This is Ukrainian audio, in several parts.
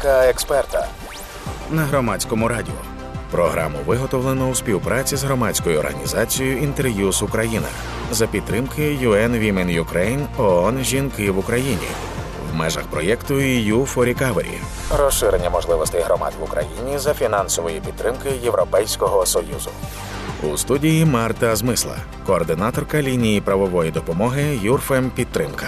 Думка експерта на громадському радіо. Програму виготовлено у співпраці з громадською організацією Інтер'юз Україна за підтримки UN Women Ukraine ООН Жінки в Україні в межах проєкту EU for Recovery. розширення можливостей громад в Україні за фінансової підтримки Європейського союзу. У студії Марта Змисла, координаторка лінії правової допомоги Юрфем Підтримка.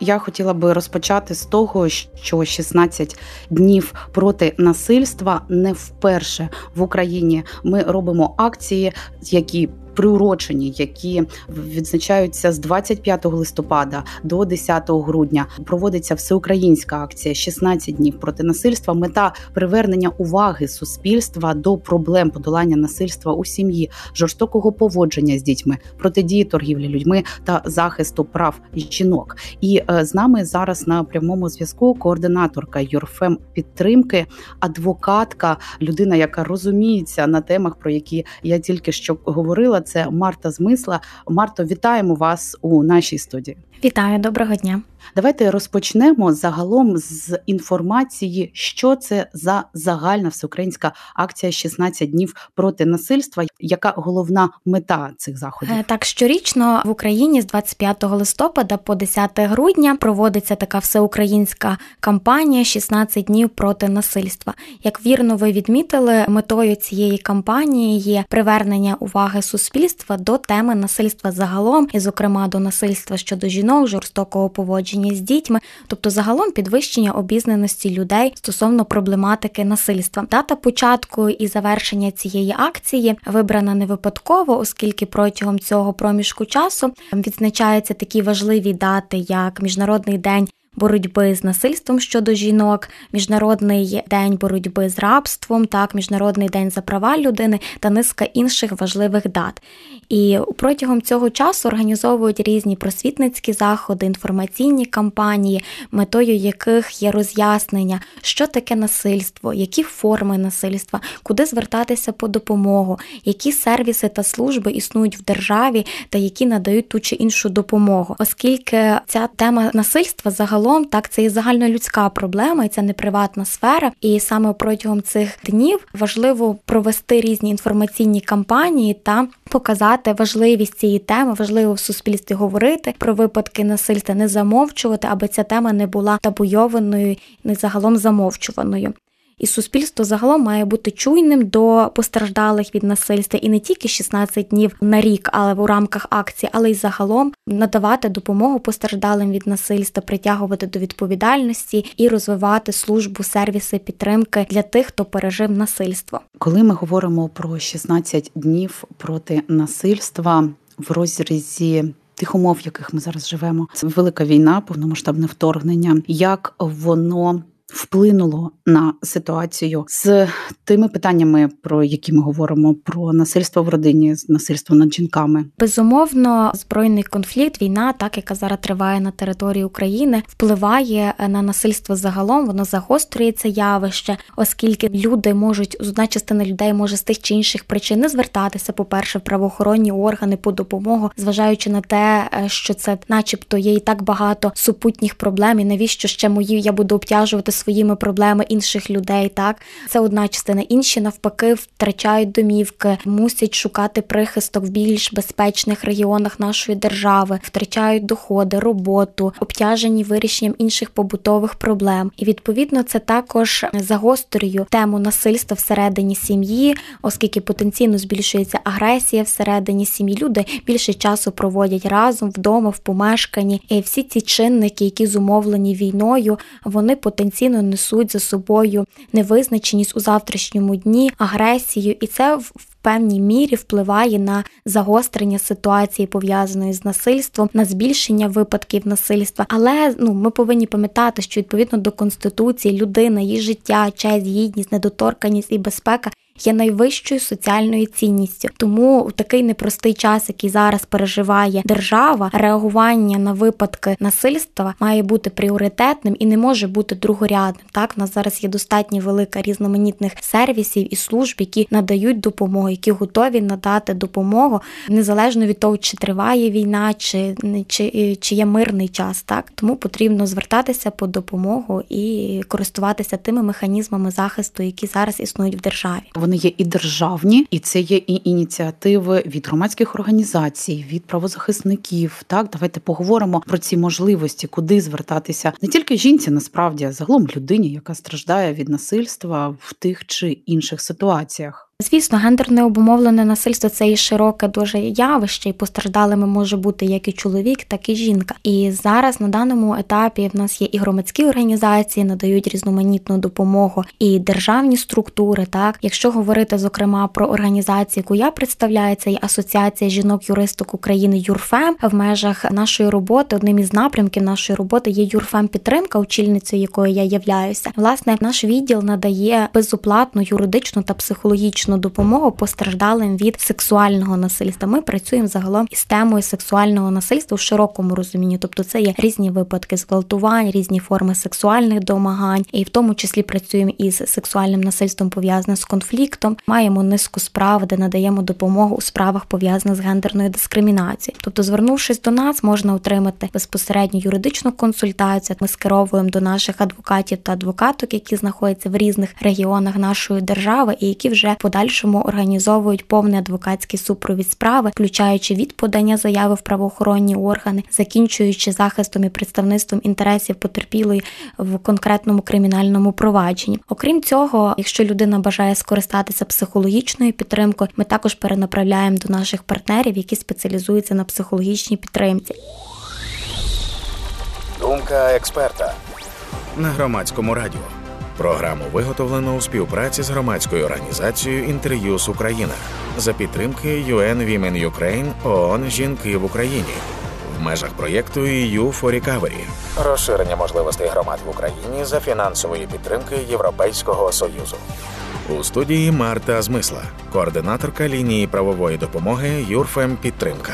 Я хотіла би розпочати з того, що 16 днів проти насильства не вперше в Україні. Ми робимо акції, які приурочені, які відзначаються з 25 листопада до 10 грудня. Проводиться всеукраїнська акція «16 днів проти насильства. Мета привернення уваги суспільства до проблем подолання насильства у сім'ї, жорстокого поводження з дітьми, протидії торгівлі людьми та захисту прав жінок. І е, з нами зараз на прямому зв'язку координаторка Юрфем підтримки, адвокатка, людина, яка розуміється на темах, про які я тільки що говорила це Марта Змисла. Марто, вітаємо вас у нашій студії. Вітаю, доброго дня. Давайте розпочнемо загалом з інформації, що це за загальна всеукраїнська акція «16 днів проти насильства. Яка головна мета цих заходів? Е, так, щорічно в Україні з 25 листопада по 10 грудня проводиться така всеукраїнська кампанія «16 днів проти насильства. Як вірно ви відмітили, метою цієї кампанії є привернення уваги суспільства до теми насильства загалом, і, зокрема, до насильства щодо жінок, жорстокого поводження з дітьми, тобто загалом підвищення обізнаності людей стосовно проблематики насильства. Дата початку і завершення цієї акції вибрана не випадково, оскільки протягом цього проміжку часу відзначаються такі важливі дати, як Міжнародний день боротьби з насильством щодо жінок, міжнародний день боротьби з рабством, так, міжнародний день за права людини та низка інших важливих дат. І протягом цього часу організовують різні просвітницькі заходи, інформаційні кампанії, метою яких є роз'яснення, що таке насильство, які форми насильства, куди звертатися по допомогу, які сервіси та служби існують в державі та які надають ту чи іншу допомогу, оскільки ця тема насильства загалом загалом так це і загальнолюдська проблема, і це не приватна сфера. І саме протягом цих днів важливо провести різні інформаційні кампанії та показати важливість цієї теми, важливо в суспільстві говорити про випадки насильства, не замовчувати, аби ця тема не була табуйованою, не загалом замовчуваною. І суспільство загалом має бути чуйним до постраждалих від насильства і не тільки 16 днів на рік, але в рамках акції, але й загалом надавати допомогу постраждалим від насильства, притягувати до відповідальності і розвивати службу сервіси підтримки для тих, хто пережив насильство. Коли ми говоримо про 16 днів проти насильства в розрізі. Тих умов, в яких ми зараз живемо, це велика війна, повномасштабне вторгнення. Як воно вплинуло на ситуацію з тими питаннями, про які ми говоримо: про насильство в родині, насильство над жінками. Безумовно, збройний конфлікт, війна, так яка зараз триває на території України, впливає на насильство загалом. Воно загострюється явище, оскільки люди можуть одна частина людей може з тих чи інших причин не звертатися, по перше, правоохоронні органи по допомогу, зважаючи на те, е, що це, начебто, є і так багато супутніх проблем, і навіщо ще мої я буду обтяжувати своїми проблеми інших людей. Так це одна частина. Інші навпаки втрачають домівки, мусять шукати прихисток в більш безпечних регіонах нашої держави, втрачають доходи, роботу, обтяжені вирішенням інших побутових проблем. І відповідно це також загострює тему насильства всередині сім'ї, оскільки потенційно збільшується агресія всередині сім'ї. Люди більше часу проводять разом вдома, в помешканні. І всі ці чинники, які зумовлені війною, вони потенційно постійно несуть за собою невизначеність у завтрашньому дні, агресію, і це в певній мірі впливає на загострення ситуації пов'язаної з насильством, на збільшення випадків насильства. Але ну ми повинні пам'ятати, що відповідно до конституції людина, її життя, честь, гідність, недоторканість і безпека є найвищою соціальною цінністю. Тому у такий непростий час, який зараз переживає держава, реагування на випадки насильства має бути пріоритетним і не може бути другорядним. Так у нас зараз є достатньо велика різноманітних сервісів і служб, які надають допомогу, які готові надати допомогу незалежно від того, чи триває війна, чи чи, чи є мирний час. Так тому потрібно звертатися по допомогу і користуватися тими механізмами захисту, які зараз існують в державі. Вони є і державні, і це є і ініціативи від громадських організацій, від правозахисників. Так, давайте поговоримо про ці можливості, куди звертатися не тільки жінці, насправді а загалом людині, яка страждає від насильства в тих чи інших ситуаціях. Звісно, гендерне обумовлене насильство це і широке дуже явище, і постраждалими може бути як і чоловік, так і жінка. І зараз на даному етапі в нас є і громадські організації, надають різноманітну допомогу, і державні структури. Так, якщо говорити зокрема про організацію, яку я представляю, це є Асоціація жінок-юристок України ЮРФЕМ в межах нашої роботи. Одним із напрямків нашої роботи є ЮРФЕМ підтримка, очільницею якої я являюся. Власне, наш відділ надає безоплатну юридичну та психологічну медичну допомогу постраждалим від сексуального насильства. Ми працюємо загалом із темою сексуального насильства в широкому розумінні, тобто це є різні випадки зґвалтувань, різні форми сексуальних домагань, і в тому числі працюємо із сексуальним насильством пов'язаним з конфліктом. Маємо низку справ, де надаємо допомогу у справах пов'язаних з гендерною дискримінацією. Тобто, звернувшись до нас, можна отримати безпосередню юридичну консультацію. Ми скеровуємо до наших адвокатів та адвокаток, які знаходяться в різних регіонах нашої держави, і які вже подали подальшому організовують повний адвокатський супровід справи, включаючи від подання заяви в правоохоронні органи, закінчуючи захистом і представництвом інтересів потерпілої в конкретному кримінальному провадженні. Окрім цього, якщо людина бажає скористатися психологічною підтримкою, ми також перенаправляємо до наших партнерів, які спеціалізуються на психологічній підтримці. Думка експерта на громадському радіо. Програму виготовлено у співпраці з громадською організацією Інтер'юз Україна за підтримки UN Women Ukraine ООН Жінки в Україні в межах проєкту EU for Recovery. розширення можливостей громад в Україні за фінансової підтримки Європейського союзу. У студії Марта Змисла, координаторка лінії правової допомоги Юрфем Підтримка.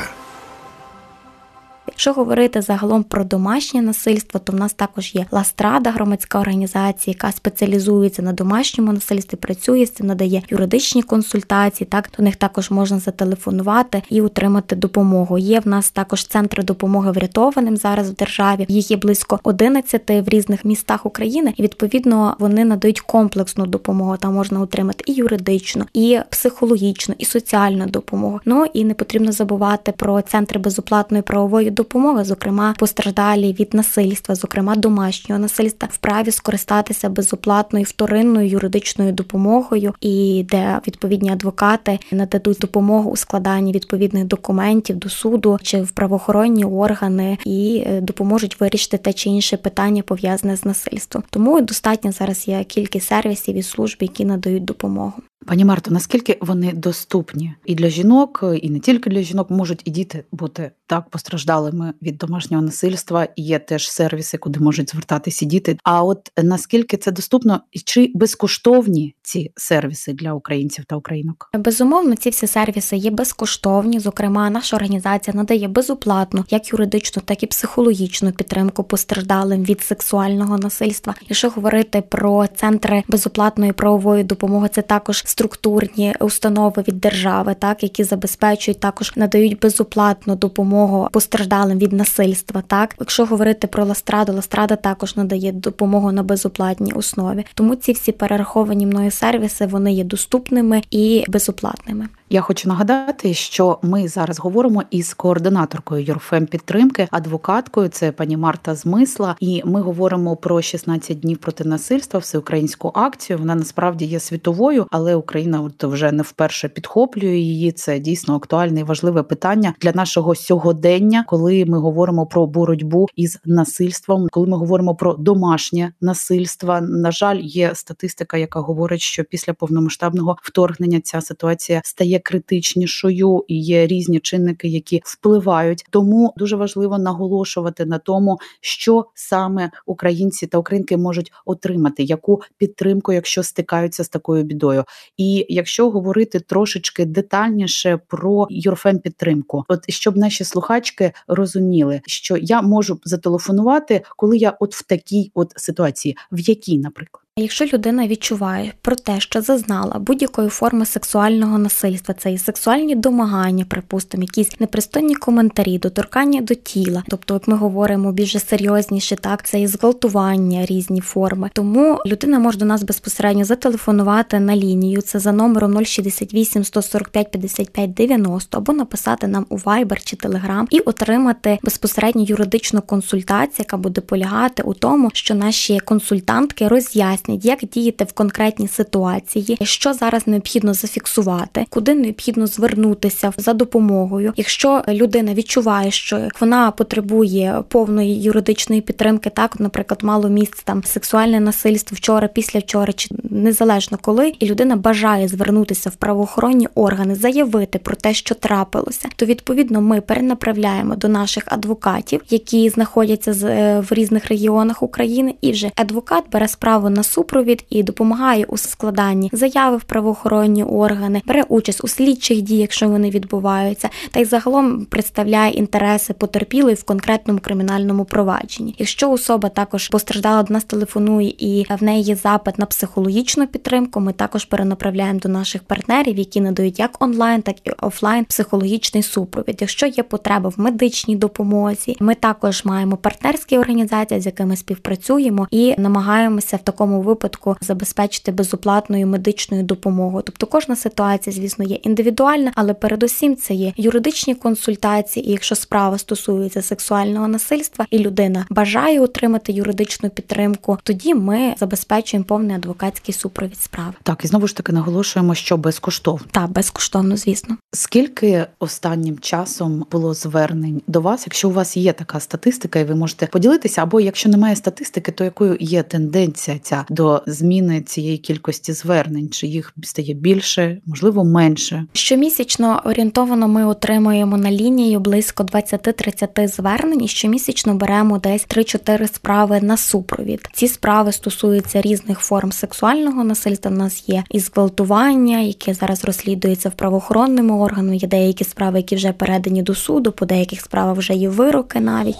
Якщо говорити загалом про домашнє насильство, то в нас також є Ластрада, громадська організація, яка спеціалізується на домашньому насильстві, працює з цим, надає юридичні консультації. Так до них також можна зателефонувати і отримати допомогу. Є в нас також центри допомоги врятованим зараз в державі. Їх є близько 11 в різних містах України, і відповідно вони надають комплексну допомогу. Там можна отримати і юридичну, і психологічну, і соціальну допомогу. Ну і не потрібно забувати про центри безоплатної правової допомоги допомога, зокрема постраждалі від насильства, зокрема домашнього насильства, вправі скористатися безоплатною вторинною юридичною допомогою, і де відповідні адвокати нададуть допомогу у складанні відповідних документів до суду чи в правоохоронні органи і е, допоможуть вирішити те чи інше питання пов'язане з насильством. Тому достатньо зараз є кількість сервісів і служб, які надають допомогу. Пані Марто, наскільки вони доступні і для жінок, і не тільки для жінок можуть і діти бути так постраждалими від домашнього насильства. Є теж сервіси, куди можуть звертатися діти. А от наскільки це доступно, чи безкоштовні ці сервіси для українців та українок? Безумовно, ці всі сервіси є безкоштовні. Зокрема, наша організація надає безоплатну як юридичну, так і психологічну підтримку постраждалим від сексуального насильства. Якщо говорити про центри безоплатної правової допомоги, це також структурні установи від держави, так які забезпечують також надають безоплатну допомогу постраждалим від насильства. Так, якщо говорити про Ластраду, Ластрада також надає допомогу на безоплатній основі. Тому ці всі перераховані мною сервіси вони є доступними і безоплатними. Я хочу нагадати, що ми зараз говоримо із координаторкою Юрфем підтримки, адвокаткою. Це пані Марта Змисла, і ми говоримо про 16 днів проти насильства, всеукраїнську акцію. Вона насправді є світовою, але Україна от вже не вперше підхоплює її. Це дійсно актуальне і важливе питання для нашого сьогодення, коли ми говоримо про боротьбу із насильством, коли ми говоримо про домашнє насильство. На жаль, є статистика, яка говорить, що після повномасштабного вторгнення ця ситуація стає найкритичнішою, і є різні чинники, які впливають. Тому дуже важливо наголошувати на тому, що саме українці та українки можуть отримати, яку підтримку, якщо стикаються з такою бідою. І якщо говорити трошечки детальніше про юрфем підтримку, от щоб наші слухачки розуміли, що я можу зателефонувати, коли я от в такій от ситуації, в якій, наприклад. Якщо людина відчуває про те, що зазнала будь-якої форми сексуального насильства, це і сексуальні домагання, припустимо, якісь непристойні коментарі, доторкання до тіла, тобто, як ми говоримо більш серйозніше, так це і зґвалтування, різні форми. Тому людина може до нас безпосередньо зателефонувати на лінію. Це за номером 068 145 55 90 або написати нам у Viber чи Telegram і отримати безпосередньо юридичну консультацію, яка буде полягати у тому, що наші консультантки роз'яснять пояснять, як діяти в конкретній ситуації, що зараз необхідно зафіксувати, куди необхідно звернутися за допомогою. Якщо людина відчуває, що вона потребує повної юридичної підтримки, так, наприклад, мало місць там сексуальне насильство вчора, після вчора, чи незалежно коли, і людина бажає звернутися в правоохоронні органи, заявити про те, що трапилося, то відповідно ми перенаправляємо до наших адвокатів, які знаходяться е, в різних регіонах України, і вже адвокат бере справу на супровід і допомагає у складанні заяви в правоохоронні органи, бере участь у слідчих діях, якщо вони відбуваються, та й загалом представляє інтереси потерпілої в конкретному кримінальному провадженні. Якщо особа також постраждала до нас, телефонує і в неї є запит на психологічну підтримку, ми також перенаправляємо до наших партнерів, які надають як онлайн, так і офлайн психологічний супровід. Якщо є потреба в медичній допомозі, ми також маємо партнерські організації, з якими співпрацюємо, і намагаємося в такому випадку забезпечити безоплатною медичною допомогою. Тобто кожна ситуація, звісно, є індивідуальна, але передусім це є юридичні консультації. І якщо справа стосується сексуального насильства, і людина бажає отримати юридичну підтримку, тоді ми забезпечуємо повний адвокатський супровід справи. Так і знову ж таки наголошуємо, що безкоштовно. Так, безкоштовно, звісно. Скільки останнім часом було звернень до вас? Якщо у вас є така статистика, і ви можете поділитися, або якщо немає статистики, то якою є тенденція ця до зміни цієї кількості звернень? Чи їх стає більше, можливо, менше? Щомісячно орієнтовано ми отримуємо на лінію близько 20-30 звернень. і Щомісячно беремо десь 3-4 справи на супровід. Ці справи стосуються різних форм сексуального насильства. У нас є і зґвалтування, яке зараз розслідується в правоохоронному органу. Є деякі справи, які вже передані до суду, по деяких справах вже є вироки навіть.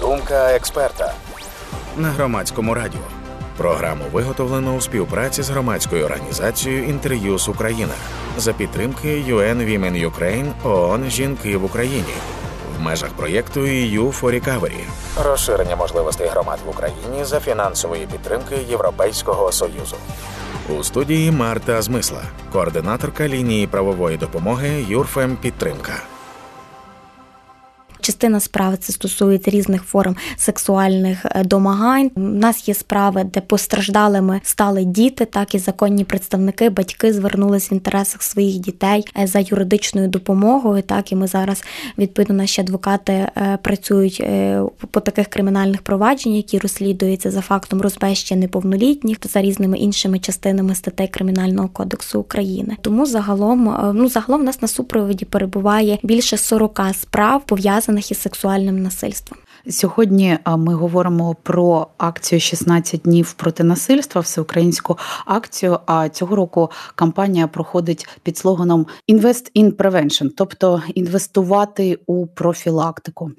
Думка експерта на громадському радіо. Програму виготовлено у співпраці з громадською організацією Інтер'юз Україна за підтримки UN Women Ukraine ООН Жінки в Україні в межах проєкту EU for Recovery. розширення можливостей громад в Україні за фінансової підтримки Європейського союзу. У студії Марта Змисла, координаторка лінії правової допомоги Юрфем Підтримка. Частина справ це стосується різних форм сексуальних е, домагань. У нас є справи, де постраждалими стали діти, так і законні представники, батьки звернулись в інтересах своїх дітей е, за юридичною допомогою. Так і ми зараз відповідно наші адвокати е, працюють по таких кримінальних провадженнях, які розслідуються за фактом розбещення неповнолітніх за різними іншими частинами статей кримінального кодексу України. Тому загалом ну загалом у нас на супроводі перебуває більше 40 справ пов'язаних пов'язаних із сексуальним насильством. Сьогодні ми говоримо про акцію «16 днів проти насильства, всеукраїнську акцію. А цього року кампанія проходить під слоганом «Invest in Prevention», тобто інвестувати у профілактику.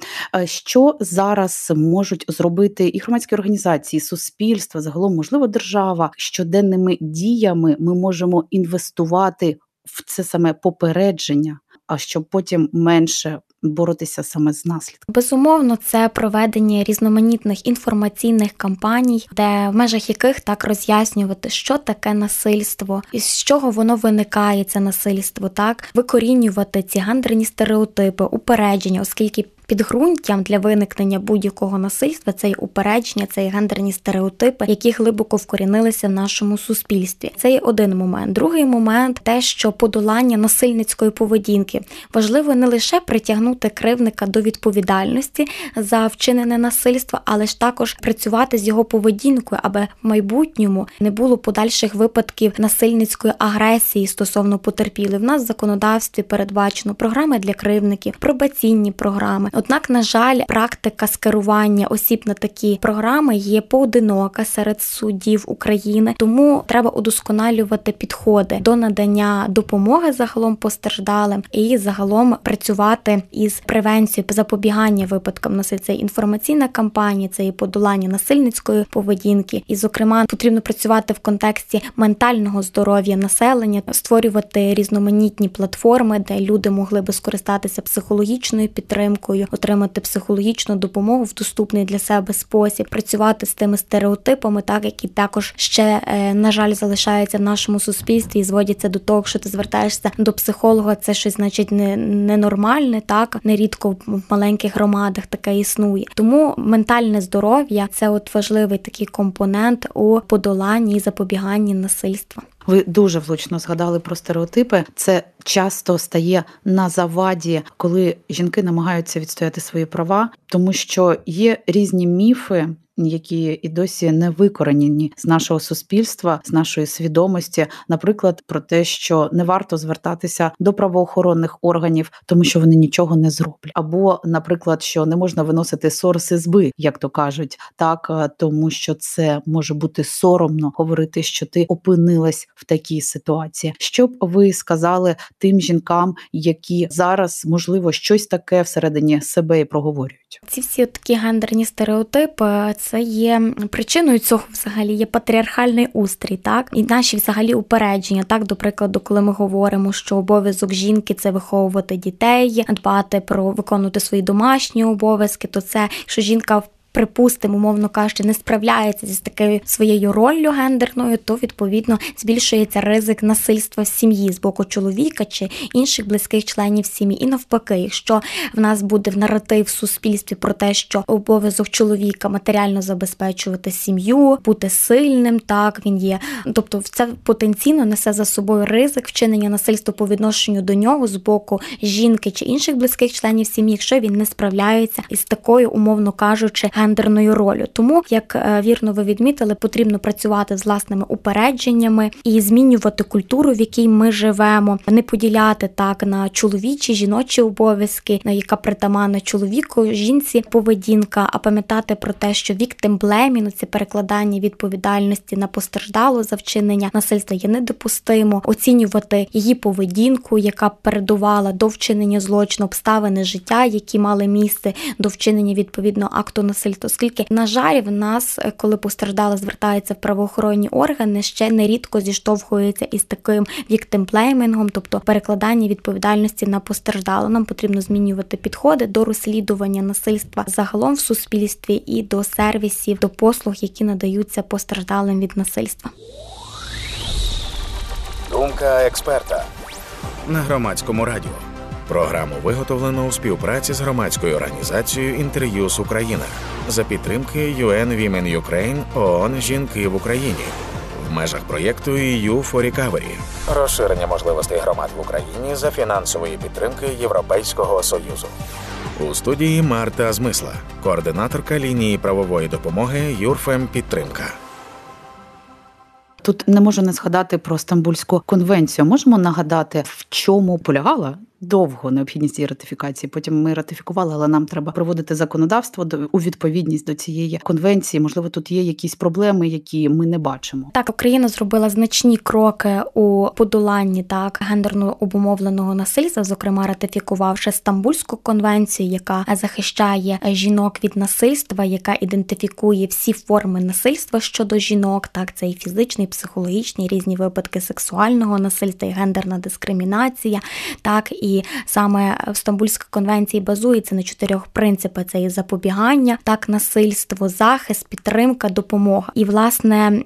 Що зараз можуть зробити і громадські організації, суспільство, загалом можливо держава щоденними діями ми можемо інвестувати в це саме попередження, а щоб потім менше боротися саме з наслідками? Безумовно, це проведення різноманітних інформаційних кампаній, де в межах яких так роз'яснювати, що таке насильство, і з чого воно виникає, це насильство, так викорінювати ці гендерні стереотипи, упередження, оскільки підґрунтям для виникнення будь-якого насильства це й упередження, це й гендерні стереотипи, які глибоко вкорінилися в нашому суспільстві. Це є один момент. Другий момент те, що подолання насильницької поведінки важливо не лише притягнути кривника до відповідальності за вчинене насильство, але ж також працювати з його поведінкою, аби в майбутньому не було подальших випадків насильницької агресії стосовно потерпілих. В нас в законодавстві передбачено програми для кривників, пробаційні програми. Однак, на жаль, практика скерування осіб на такі програми є поодинока серед суддів України, тому треба удосконалювати підходи до надання допомоги загалом постраждалим і загалом працювати із превенцією запобігання випадкам насильства. Інформаційна кампанія, це і подолання насильницької поведінки, і, зокрема, потрібно працювати в контексті ментального здоров'я населення, створювати різноманітні платформи, де люди могли би скористатися психологічною підтримкою, отримати психологічну допомогу в доступний для себе спосіб, працювати з тими стереотипами, так які також ще е, на жаль залишаються в нашому суспільстві і зводяться до того, що ти звертаєшся до психолога, це щось значить не ненормальне, так нерідко в маленьких громадах таке існує. Тому ментальне здоров'я це от важливий такий компонент у подоланні і запобіганні насильства. Ви дуже влучно згадали про стереотипи. Це часто стає на заваді, коли жінки намагаються відстояти свої права, тому що є різні міфи які і досі не викоренені з нашого суспільства, з нашої свідомості, наприклад, про те, що не варто звертатися до правоохоронних органів, тому що вони нічого не зроблять, або, наприклад, що не можна виносити ссор зби, як то кажуть, так е, тому що це може бути соромно говорити, що ти опинилась в такій ситуації. Що б ви сказали тим жінкам, які зараз можливо щось таке всередині себе і проговорюють? Ці всі такі гендерні стереотипи це є причиною цього взагалі є патріархальний устрій, так і наші взагалі упередження. Так, до прикладу, коли ми говоримо, що обов'язок жінки це виховувати дітей, дбати про виконувати свої домашні обов'язки, то це що жінка припустимо, умовно кажучи, не справляється зі такою своєю роллю гендерною, то відповідно збільшується ризик насильства в сім'ї з боку чоловіка чи інших близьких членів сім'ї. І навпаки, якщо в нас буде в наратив в суспільстві про те, що обов'язок чоловіка матеріально забезпечувати сім'ю, бути сильним, так він є. Тобто, це потенційно несе за собою ризик вчинення насильства по відношенню до нього з боку жінки чи інших близьких членів сім'ї, якщо він не справляється із такою, умовно кажучи, гендерною ролью. Тому, як е, вірно ви відмітили, потрібно працювати з власними упередженнями і змінювати культуру, в якій ми живемо, не поділяти так на чоловічі, жіночі обов'язки, на яка притаманна чоловіку, жінці поведінка, а пам'ятати про те, що віктим блеміну це перекладання відповідальності на постраждалу за вчинення насильства є недопустимо, оцінювати її поведінку, яка передувала до вчинення злочину, обставини життя, які мали місце до вчинення відповідного акту насильства насильства, оскільки, на жаль, в нас, е, коли постраждала, звертається в правоохоронні органи, ще нерідко зіштовхується із таким віктимплеймингом, тобто перекладання відповідальності на постраждалу. Нам потрібно змінювати підходи до розслідування насильства загалом в суспільстві і до сервісів, до послуг, які надаються постраждалим від насильства. Думка експерта на громадському радіо. Програму виготовлено у співпраці з громадською організацією Інтер'юз Україна за підтримки UN Women Ukraine ООН Жінки в Україні в межах проєкту EU for Recovery. розширення можливостей громад в Україні за фінансової підтримки Європейського союзу. У студії Марта Змисла, координаторка лінії правової допомоги Юрфем Підтримка. Тут не можу не згадати про Стамбульську конвенцію. Можемо нагадати, в чому полягала довго необхідність її ратифікації. Потім ми ратифікували, але нам треба проводити законодавство у відповідність до цієї конвенції. Можливо, тут є якісь проблеми, які ми не бачимо. Так, Україна зробила значні кроки у подоланні так гендерно обумовленого насильства, зокрема ратифікувавши Стамбульську конвенцію, яка захищає жінок від насильства, яка ідентифікує всі форми насильства щодо жінок. Так, це і фізичний, і психологічний, різні випадки сексуального насильства, і гендерна дискримінація, так і і саме в Стамбульській конвенції базується на чотирьох принципах: це і запобігання, так насильство, захист, підтримка, допомога. І власне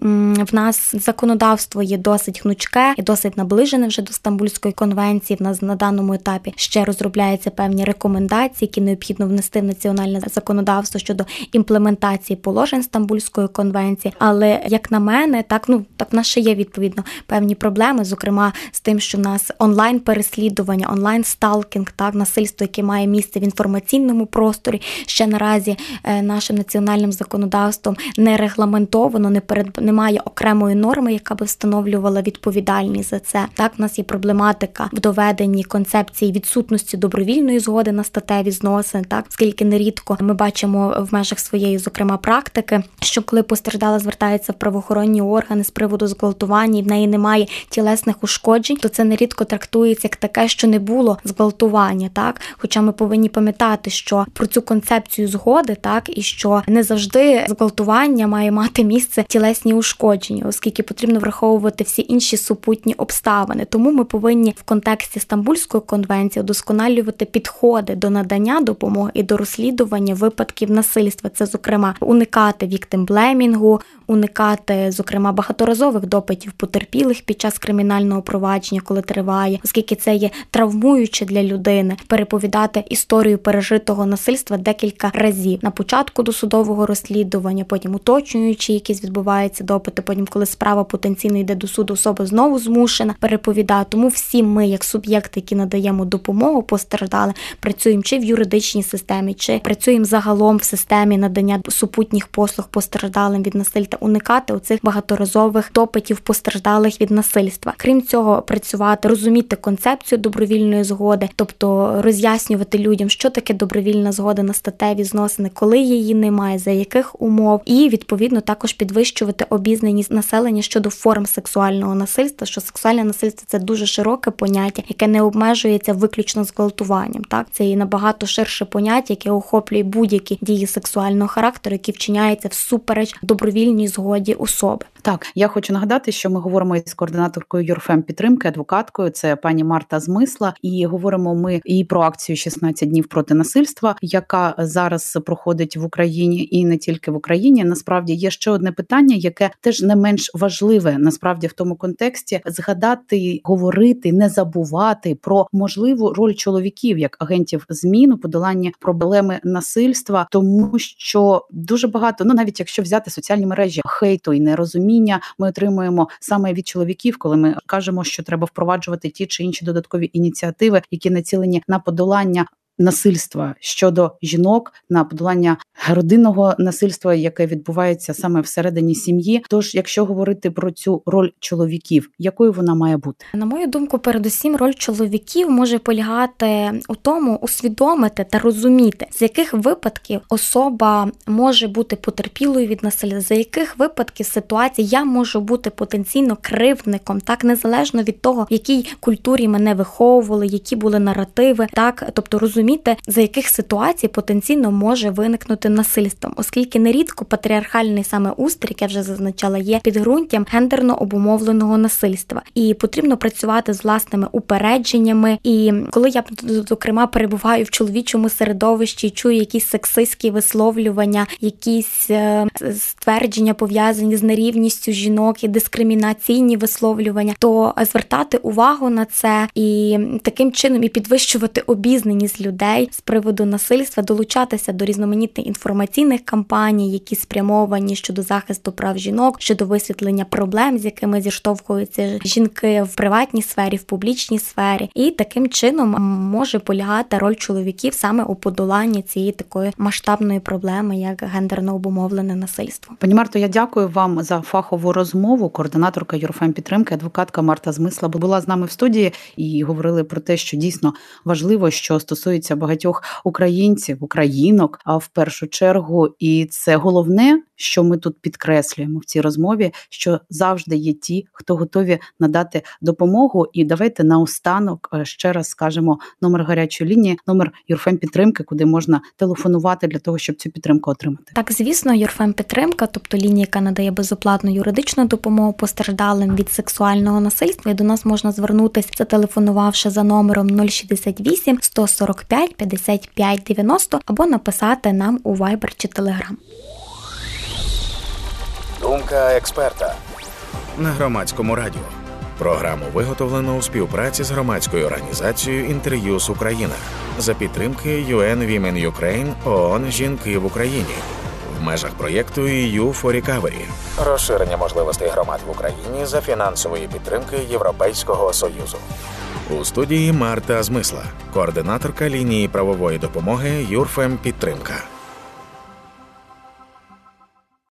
в нас законодавство є досить гнучке і досить наближене вже до Стамбульської конвенції. В нас на даному етапі ще розробляються певні рекомендації, які необхідно внести в національне законодавство щодо імплементації положень Стамбульської конвенції. Але як на мене, так ну так в нас ще є відповідно певні проблеми, зокрема з тим, що в нас онлайн переслідування, онлайн сталкінг, так насильство, яке має місце в інформаційному просторі, ще наразі е, нашим національним законодавством не регламентовано, не перед немає окремої норми, яка би встановлювала відповідальність за це. Так, в нас є проблематика в доведенні концепції відсутності добровільної згоди на статеві зносини, так оскільки нерідко ми бачимо в межах своєї, зокрема, практики, що коли постраждала звертається в правоохоронні органи з приводу зґвалтування, і в неї немає тілесних ушкоджень, то це нерідко трактується як таке, що не було зґвалтування, так хоча ми повинні пам'ятати, що про цю концепцію згоди, так і що не завжди зґвалтування має мати місце тілесні ушкодження, оскільки потрібно враховувати всі інші супутні обставини. Тому ми повинні в контексті Стамбульської конвенції удосконалювати підходи до надання допомоги і до розслідування випадків насильства. Це, зокрема, уникати віктимблемінгу, уникати, зокрема, багаторазових допитів потерпілих під час кримінального провадження, коли триває, оскільки це є травмуюче для людини переповідати історію пережитого насильства декілька разів на початку досудового розслідування, потім уточнюючи, якісь відбуваються допити. Потім, коли справа потенційно йде до суду, особа знову змушена переповідати. Тому всі ми, як суб'єкти, які надаємо допомогу, постраждали, працюємо чи в юридичній системі, чи працюємо загалом в системі надання супутніх послуг постраждалим від насильства, уникати оцих багаторазових допитів постраждалих від насильства. Крім цього, працювати, розуміти концепцію добровільної згоди, тобто роз'яснювати людям, що таке добровільна згода на статеві зносини, коли її немає, за яких умов, і відповідно також підвищувати обізнаність населення щодо форм сексуального насильства, що сексуальне насильство це дуже широке поняття, яке не обмежується виключно зґвалтуванням. Так це і набагато ширше поняття, яке охоплює будь-які дії сексуального характеру, які вчиняються всупереч добровільній згоді особи. Так, я хочу нагадати, що ми говоримо із координаторкою Юрфем підтримки, адвокаткою. Це пані Марта Змисла, і говоримо ми і про акцію «16 днів проти насильства, яка зараз проходить в Україні, і не тільки в Україні. Насправді є ще одне питання, яке теж не менш важливе, насправді в тому контексті згадати, говорити, не забувати про можливу роль чоловіків як агентів змін у подоланні проблеми насильства, тому що дуже багато, ну навіть якщо взяти соціальні мережі хейту і нерозуміння, ми отримуємо саме від чоловіків, коли ми кажемо, що треба впроваджувати ті чи інші додаткові ініціативи, які націлені на подолання насильства щодо жінок, на подолання родинного насильства, яке відбувається саме всередині сім'ї. Тож, якщо говорити про цю роль чоловіків, якою вона має бути, на мою думку, передусім роль чоловіків може полягати у тому, усвідомити та розуміти, з яких випадків особа може бути потерпілою від насилля, за яких випадків ситуації я можу бути потенційно кривдником, так незалежно від того, в якій культурі мене виховували, які були наративи, так тобто розуміти, за яких ситуацій потенційно може виникнути насильством, оскільки нерідко патріархальний саме устрій, як я вже зазначала, є підґрунтям гендерно обумовленого насильства, і потрібно працювати з власними упередженнями. І коли я зокрема перебуваю в чоловічому середовищі, чую якісь сексистські висловлювання, якісь е, ствердження пов'язані з нерівністю жінок і дискримінаційні висловлювання, то звертати увагу на це і таким чином і підвищувати обізнаність людей з приводу насильства, долучатися до різноманітних інформаційних кампаній, які спрямовані щодо захисту прав жінок, щодо висвітлення проблем, з якими зіштовхуються жінки в приватній сфері, в публічній сфері, і таким чином може полягати роль чоловіків саме у подоланні цієї такої масштабної проблеми, як гендерно обумовлене насильство. Пані Марто, я дякую вам за фахову розмову. Координаторка Юрфем підтримки, адвокатка Марта Змисла була з нами в студії і говорили про те, що дійсно важливо, що стосується багатьох українців, українок, в першу чергу, і це головне, що ми тут підкреслюємо в цій розмові, що завжди є ті, хто готові надати допомогу. І давайте наостанок е, ще раз скажемо номер гарячої лінії, номер Юрфем підтримки, куди можна телефонувати для того, щоб цю підтримку отримати. Так, звісно, Юрфем підтримка, тобто лінія, яка надає безоплатну юридичну допомогу постраждалим від сексуального насильства. І до нас можна звернутися, зателефонувавши за номером 068 145 55 90 або написати нам у Viber чи Telegram. Думка експерта на громадському радіо. Програму виготовлено у співпраці з громадською організацією Інтер'юз Україна за підтримки UN Women Ukraine ООН Жінки в Україні в межах проєкту EU for Recovery. розширення можливостей громад в Україні за фінансової підтримки Європейського союзу. У студії Марта Змисла, координаторка лінії правової допомоги Юрфем Підтримка.